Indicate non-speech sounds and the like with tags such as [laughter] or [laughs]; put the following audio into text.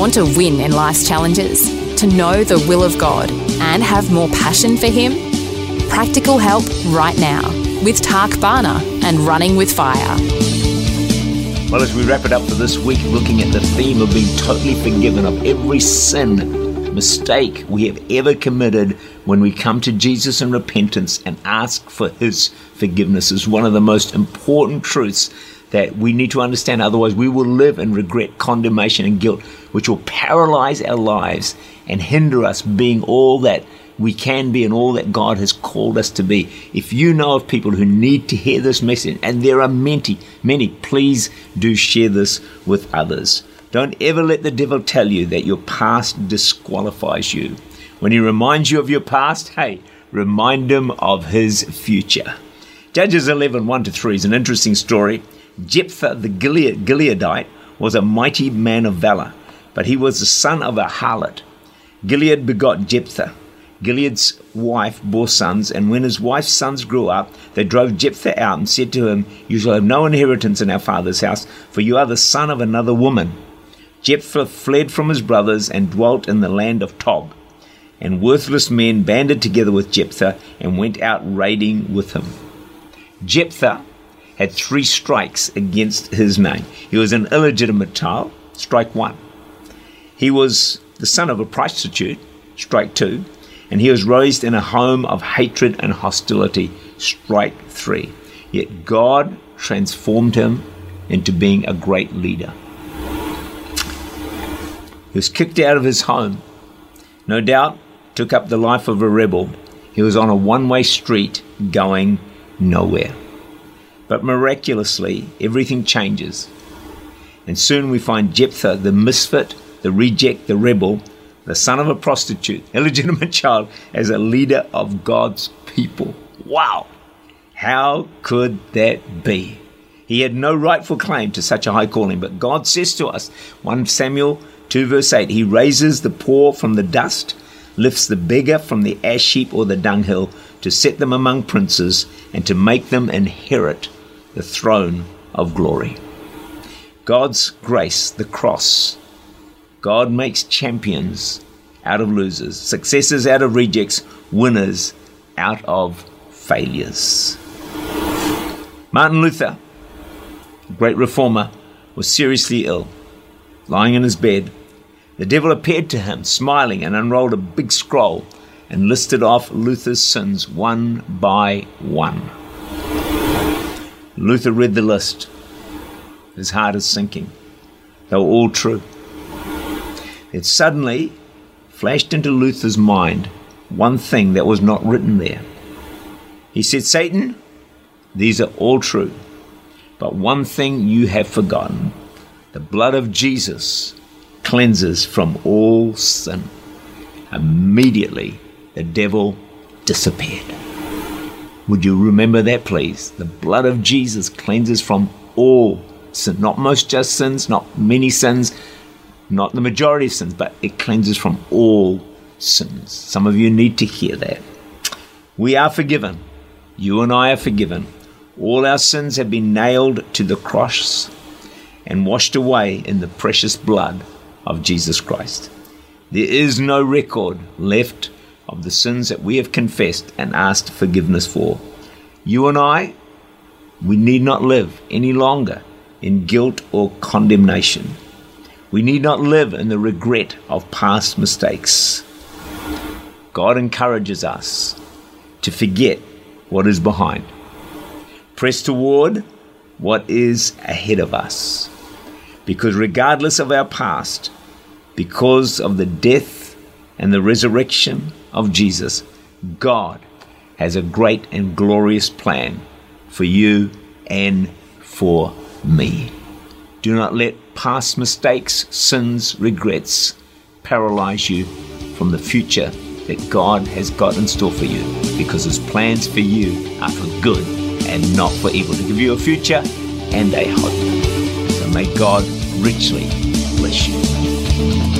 Want to win in life's challenges? To know the will of God and have more passion for Him? Practical help right now with Tak Bhana and Running with Fire. Well, as we wrap it up for this week, looking at the theme of being totally forgiven of every sin, mistake we have ever committed when we come to Jesus in repentance and ask for His forgiveness is one of the most important truths that we need to understand. Otherwise, we will live in regret, condemnation, and guilt, which will paralyze our lives and hinder us being all that we can be and all that God has called us to be. If you know of people who need to hear this message, and there are many, many, please do share this with others. Don't ever let the devil tell you that your past disqualifies you. When he reminds you of your past, hey, remind him of his future. Judges 11 1 to 3 is an interesting story. Jephthah the Gilead, Gileadite was a mighty man of valor, but he was the son of a harlot. Gilead begot Jephthah. Gilead's wife bore sons, and when his wife's sons grew up, they drove Jephthah out and said to him, You shall have no inheritance in our father's house, for you are the son of another woman. Jephthah fled from his brothers and dwelt in the land of Tob. And worthless men banded together with Jephthah and went out raiding with him. Jephthah had three strikes against his name. He was an illegitimate child, strike one. He was the son of a prostitute, strike two. And he was raised in a home of hatred and hostility, strike three. Yet God transformed him into being a great leader. He was kicked out of his home. No doubt took up the life of a rebel. He was on a one way street going nowhere. But miraculously, everything changes. And soon we find Jephthah, the misfit, the reject, the rebel, the son of a prostitute, [laughs] illegitimate child, as a leader of God's people. Wow! How could that be? He had no rightful claim to such a high calling, but God says to us, 1 Samuel 2 verse 8, He raises the poor from the dust, lifts the beggar from the ash heap or the dunghill, to set them among princes, and to make them inherit the throne of glory. God's grace, the cross. God makes champions out of losers, successors out of rejects, winners out of failures. Martin Luther, a great reformer, was seriously ill. Lying in his bed, the devil appeared to him, smiling, and unrolled a big scroll and listed off Luther's sins one by one. Luther read the list. His heart is sinking. They were all true. It suddenly flashed into Luther's mind one thing that was not written there. He said, Satan, these are all true, but one thing you have forgotten the blood of Jesus cleanses from all sin. Immediately, the devil disappeared. Would you remember that, please? The blood of Jesus cleanses from all sin, not most just sins, not many sins, not the majority of sins, but it cleanses from all sins. Some of you need to hear that. We are forgiven. You and I are forgiven. All our sins have been nailed to the cross and washed away in the precious blood of Jesus Christ. There is no record left of the sins that we have confessed and asked forgiveness for. You and I, we need not live any longer in guilt or condemnation. We need not live in the regret of past mistakes. God encourages us to forget what is behind, press toward what is ahead of us. Because regardless of our past, because of the death and the resurrection of Jesus, God has a great and glorious plan for you and for me. Do not let past mistakes, sins, regrets paralyze you from the future that God has got in store for you because His plans for you are for good and not for evil, to give you a future and a hope. So may God richly bless you.